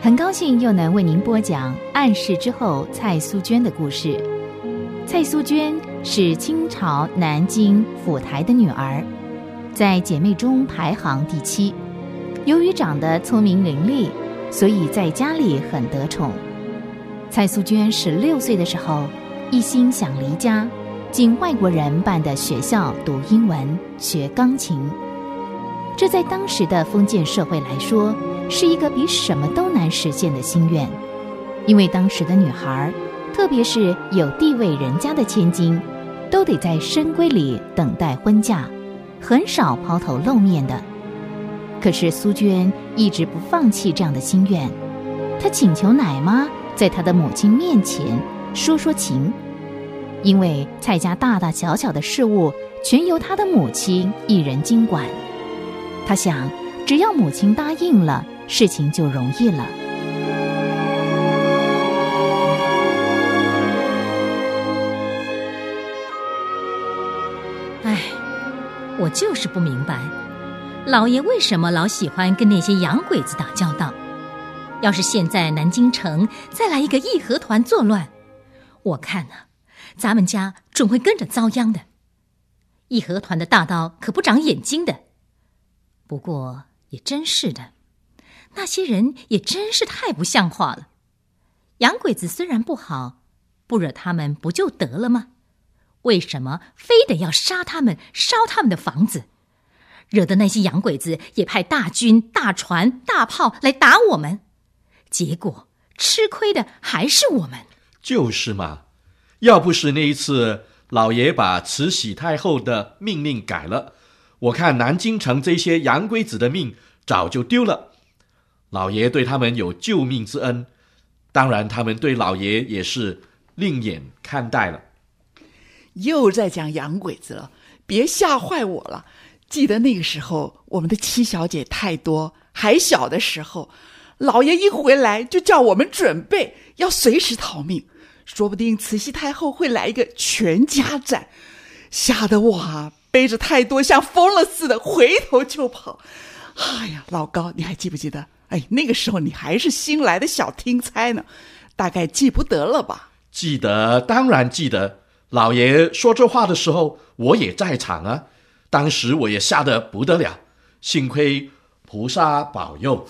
很高兴又能为您播讲暗示之后蔡素娟的故事。蔡素娟是清朝南京府台的女儿，在姐妹中排行第七。由于长得聪明伶俐，所以在家里很得宠。蔡素娟十六岁的时候，一心想离家，进外国人办的学校读英文、学钢琴。这在当时的封建社会来说，是一个比什么都难实现的心愿，因为当时的女孩，特别是有地位人家的千金，都得在深闺里等待婚嫁，很少抛头露面的。可是苏娟一直不放弃这样的心愿，她请求奶妈在她的母亲面前说说情，因为蔡家大大小小的事务全由她的母亲一人经管。她想，只要母亲答应了，事情就容易了。唉，我就是不明白。老爷为什么老喜欢跟那些洋鬼子打交道？要是现在南京城再来一个义和团作乱，我看呢，咱们家准会跟着遭殃的。义和团的大刀可不长眼睛的。不过也真是的，那些人也真是太不像话了。洋鬼子虽然不好，不惹他们不就得了吗？为什么非得要杀他们、烧他们的房子？惹得那些洋鬼子也派大军、大船、大炮来打我们，结果吃亏的还是我们。就是嘛，要不是那一次老爷把慈禧太后的命令改了，我看南京城这些洋鬼子的命早就丢了。老爷对他们有救命之恩，当然他们对老爷也是另眼看待了。又在讲洋鬼子了，别吓坏我了。记得那个时候，我们的七小姐太多，还小的时候，老爷一回来就叫我们准备，要随时逃命，说不定慈禧太后会来一个全家斩，吓得我啊背着太多像疯了似的回头就跑。哎呀，老高，你还记不记得？哎，那个时候你还是新来的小听差呢，大概记不得了吧？记得，当然记得。老爷说这话的时候，我也在场啊。当时我也吓得不得了，幸亏菩萨保佑。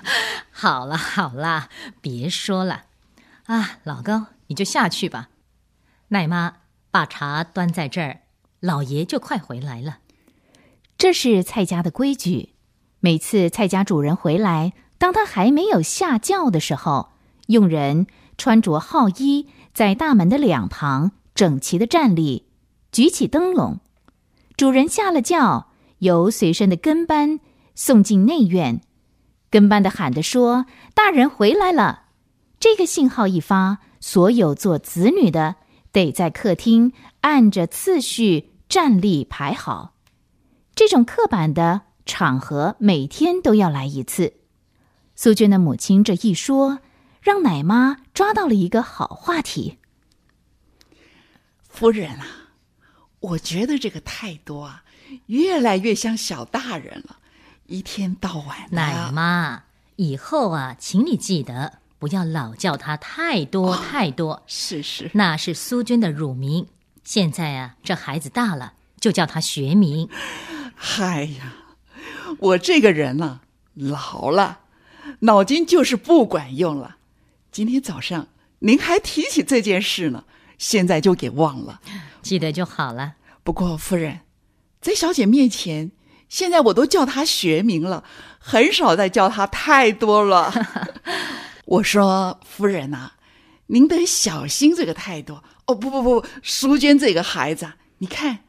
好了好了，别说了，啊，老高你就下去吧。奶妈把茶端在这儿，老爷就快回来了。这是蔡家的规矩，每次蔡家主人回来，当他还没有下轿的时候，佣人穿着号衣，在大门的两旁整齐的站立，举起灯笼。主人下了轿，由随身的跟班送进内院。跟班的喊着说：“大人回来了。”这个信号一发，所有做子女的得在客厅按着次序站立排好。这种刻板的场合，每天都要来一次。苏娟的母亲这一说，让奶妈抓到了一个好话题。夫人啊。我觉得这个太多啊，越来越像小大人了，一天到晚。奶妈，以后啊，请你记得不要老叫他太多太多。是是，那是苏娟的乳名。现在啊，这孩子大了，就叫他学名。嗨呀，我这个人呢，老了，脑筋就是不管用了。今天早上您还提起这件事呢。现在就给忘了，记得就好了。不过夫人，在小姐面前，现在我都叫她学名了，很少再叫她太多了。我说夫人呐，您得小心这个态度。哦不不不，淑娟这个孩子，你看，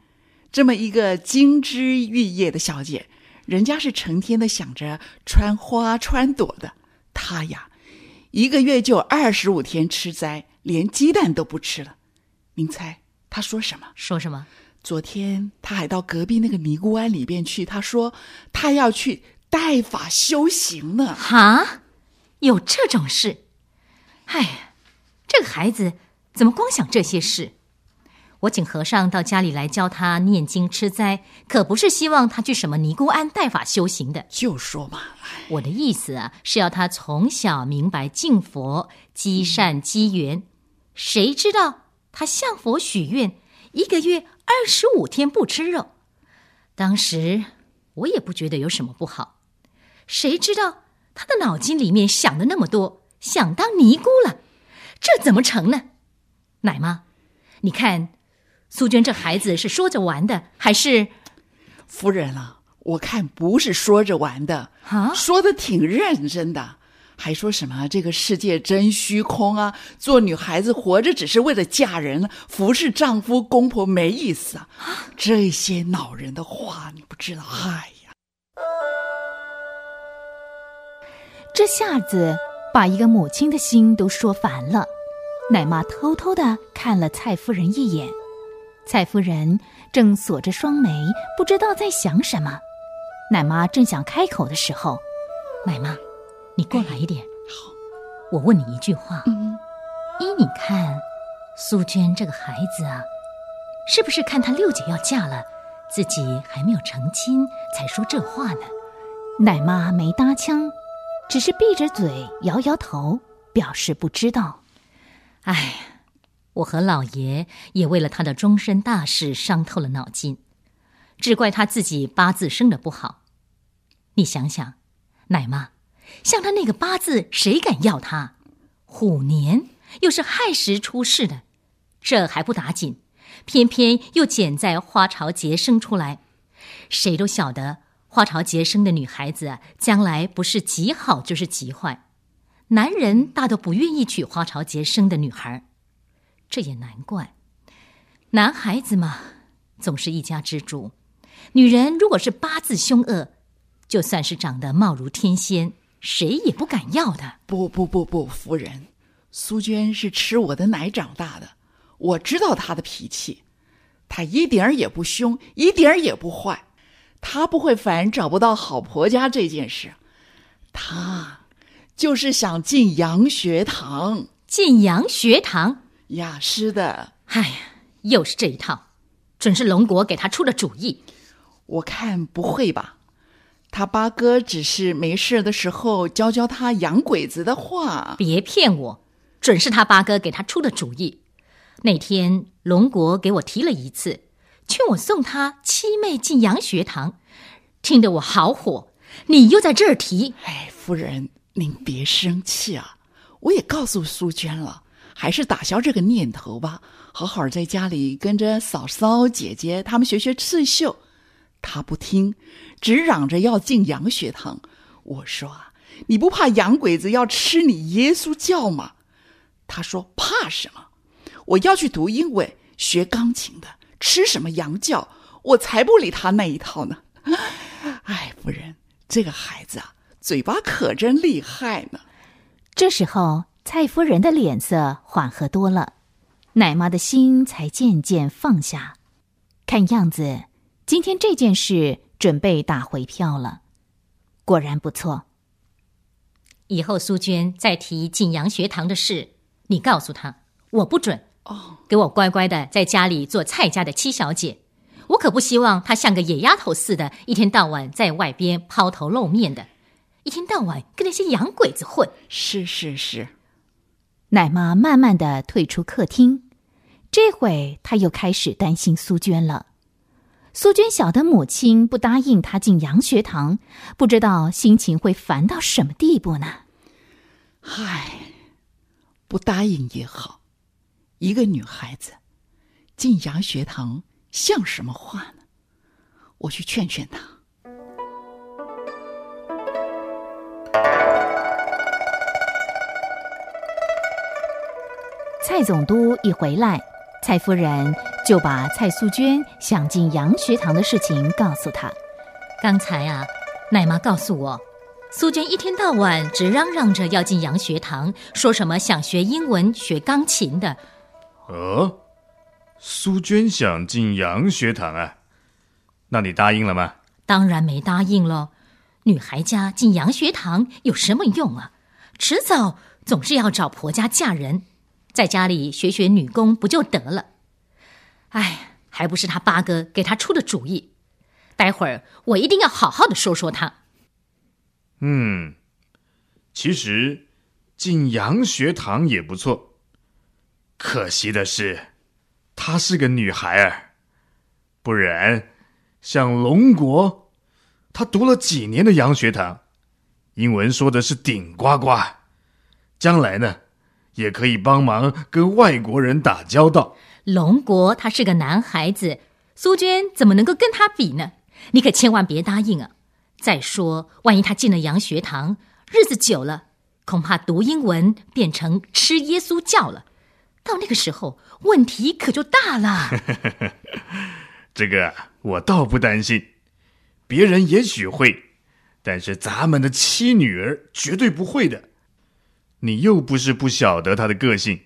这么一个金枝玉叶的小姐，人家是成天的想着穿花穿朵的，他呀，一个月就二十五天吃斋，连鸡蛋都不吃了。您猜他说什么？说什么？昨天他还到隔壁那个尼姑庵里边去。他说他要去代法修行呢。哈，有这种事？哎呀，这个孩子怎么光想这些事？我请和尚到家里来教他念经吃斋，可不是希望他去什么尼姑庵带法修行的。就说嘛，我的意思啊，是要他从小明白敬佛、积善积缘。谁知道他向佛许愿，一个月二十五天不吃肉。当时我也不觉得有什么不好。谁知道他的脑筋里面想的那么多，想当尼姑了，这怎么成呢？奶妈，你看。苏娟这孩子是说着玩的，还是夫人啊？我看不是说着玩的啊，说的挺认真的，还说什么这个世界真虚空啊！做女孩子活着只是为了嫁人，服侍丈夫公婆没意思啊！这些恼人的话你不知道？哎呀，这下子把一个母亲的心都说烦了。奶妈偷偷的看了蔡夫人一眼。蔡夫人正锁着双眉，不知道在想什么。奶妈正想开口的时候，奶妈，你过来一点。好，我问你一句话。嗯，依你看，苏娟这个孩子啊，是不是看她六姐要嫁了，自己还没有成亲，才说这话呢？奶妈没搭腔，只是闭着嘴摇摇头，表示不知道。哎。我和老爷也为了他的终身大事伤透了脑筋，只怪他自己八字生的不好。你想想，奶妈，像他那个八字，谁敢要他？虎年又是亥时出世的，这还不打紧，偏偏又捡在花朝节生出来。谁都晓得，花朝节生的女孩子将来不是极好就是极坏，男人大都不愿意娶花朝节生的女孩。这也难怪，男孩子嘛，总是一家之主。女人如果是八字凶恶，就算是长得貌如天仙，谁也不敢要的。不不不不，夫人，苏娟是吃我的奶长大的，我知道她的脾气，她一点儿也不凶，一点儿也不坏，她不会烦找不到好婆家这件事，她就是想进洋学堂，进洋学堂。雅诗的，哎呀，又是这一套，准是龙国给他出的主意。我看不会吧？他八哥只是没事的时候教教他洋鬼子的话。别骗我，准是他八哥给他出的主意。那天龙国给我提了一次，劝我送他七妹进洋学堂，听得我好火。你又在这儿提？哎，夫人，您别生气啊！我也告诉苏娟了。还是打消这个念头吧，好好在家里跟着嫂嫂、姐姐他们学学刺绣。他不听，只嚷着要进洋学堂。我说啊，你不怕洋鬼子要吃你耶稣教吗？他说怕什么？我要去读英文、学钢琴的，吃什么洋教？我才不理他那一套呢。哎，夫人，这个孩子啊，嘴巴可真厉害呢。这时候。蔡夫人的脸色缓和多了，奶妈的心才渐渐放下。看样子，今天这件事准备打回票了。果然不错。以后苏娟再提景阳学堂的事，你告诉她，我不准。哦，给我乖乖的在家里做蔡家的七小姐。我可不希望她像个野丫头似的，一天到晚在外边抛头露面的，一天到晚跟那些洋鬼子混。是是是。奶妈慢慢的退出客厅，这会她又开始担心苏娟了。苏娟晓得母亲不答应她进洋学堂，不知道心情会烦到什么地步呢？唉，不答应也好，一个女孩子进洋学堂像什么话呢？我去劝劝她。蔡总督一回来，蔡夫人就把蔡素娟想进洋学堂的事情告诉他。刚才啊，奶妈告诉我，苏娟一天到晚只嚷嚷着要进洋学堂，说什么想学英文、学钢琴的。哦，苏娟想进洋学堂啊？那你答应了吗？当然没答应喽。女孩家进洋学堂有什么用啊？迟早总是要找婆家嫁人。在家里学学女工不就得了？哎，还不是他八哥给他出的主意。待会儿我一定要好好的说说他。嗯，其实进洋学堂也不错，可惜的是，她是个女孩儿，不然像龙国，他读了几年的洋学堂，英文说的是顶呱呱，将来呢，也可以帮忙跟外国人打交道。龙国他是个男孩子，苏娟怎么能够跟他比呢？你可千万别答应啊！再说，万一他进了洋学堂，日子久了，恐怕读英文变成吃耶稣教了。到那个时候，问题可就大了。这个我倒不担心，别人也许会，但是咱们的妻女儿绝对不会的。你又不是不晓得她的个性，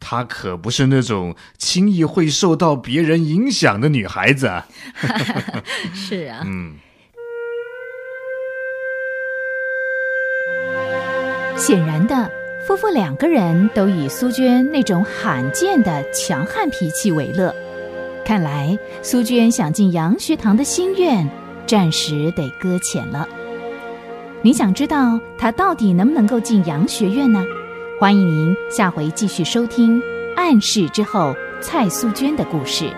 她可不是那种轻易会受到别人影响的女孩子啊。是啊，嗯，显然的，夫妇两个人都以苏娟那种罕见的强悍脾气为乐。看来苏娟想进洋学堂的心愿暂时得搁浅了。你想知道他到底能不能够进洋学院呢？欢迎您下回继续收听《暗示之后》蔡素娟的故事。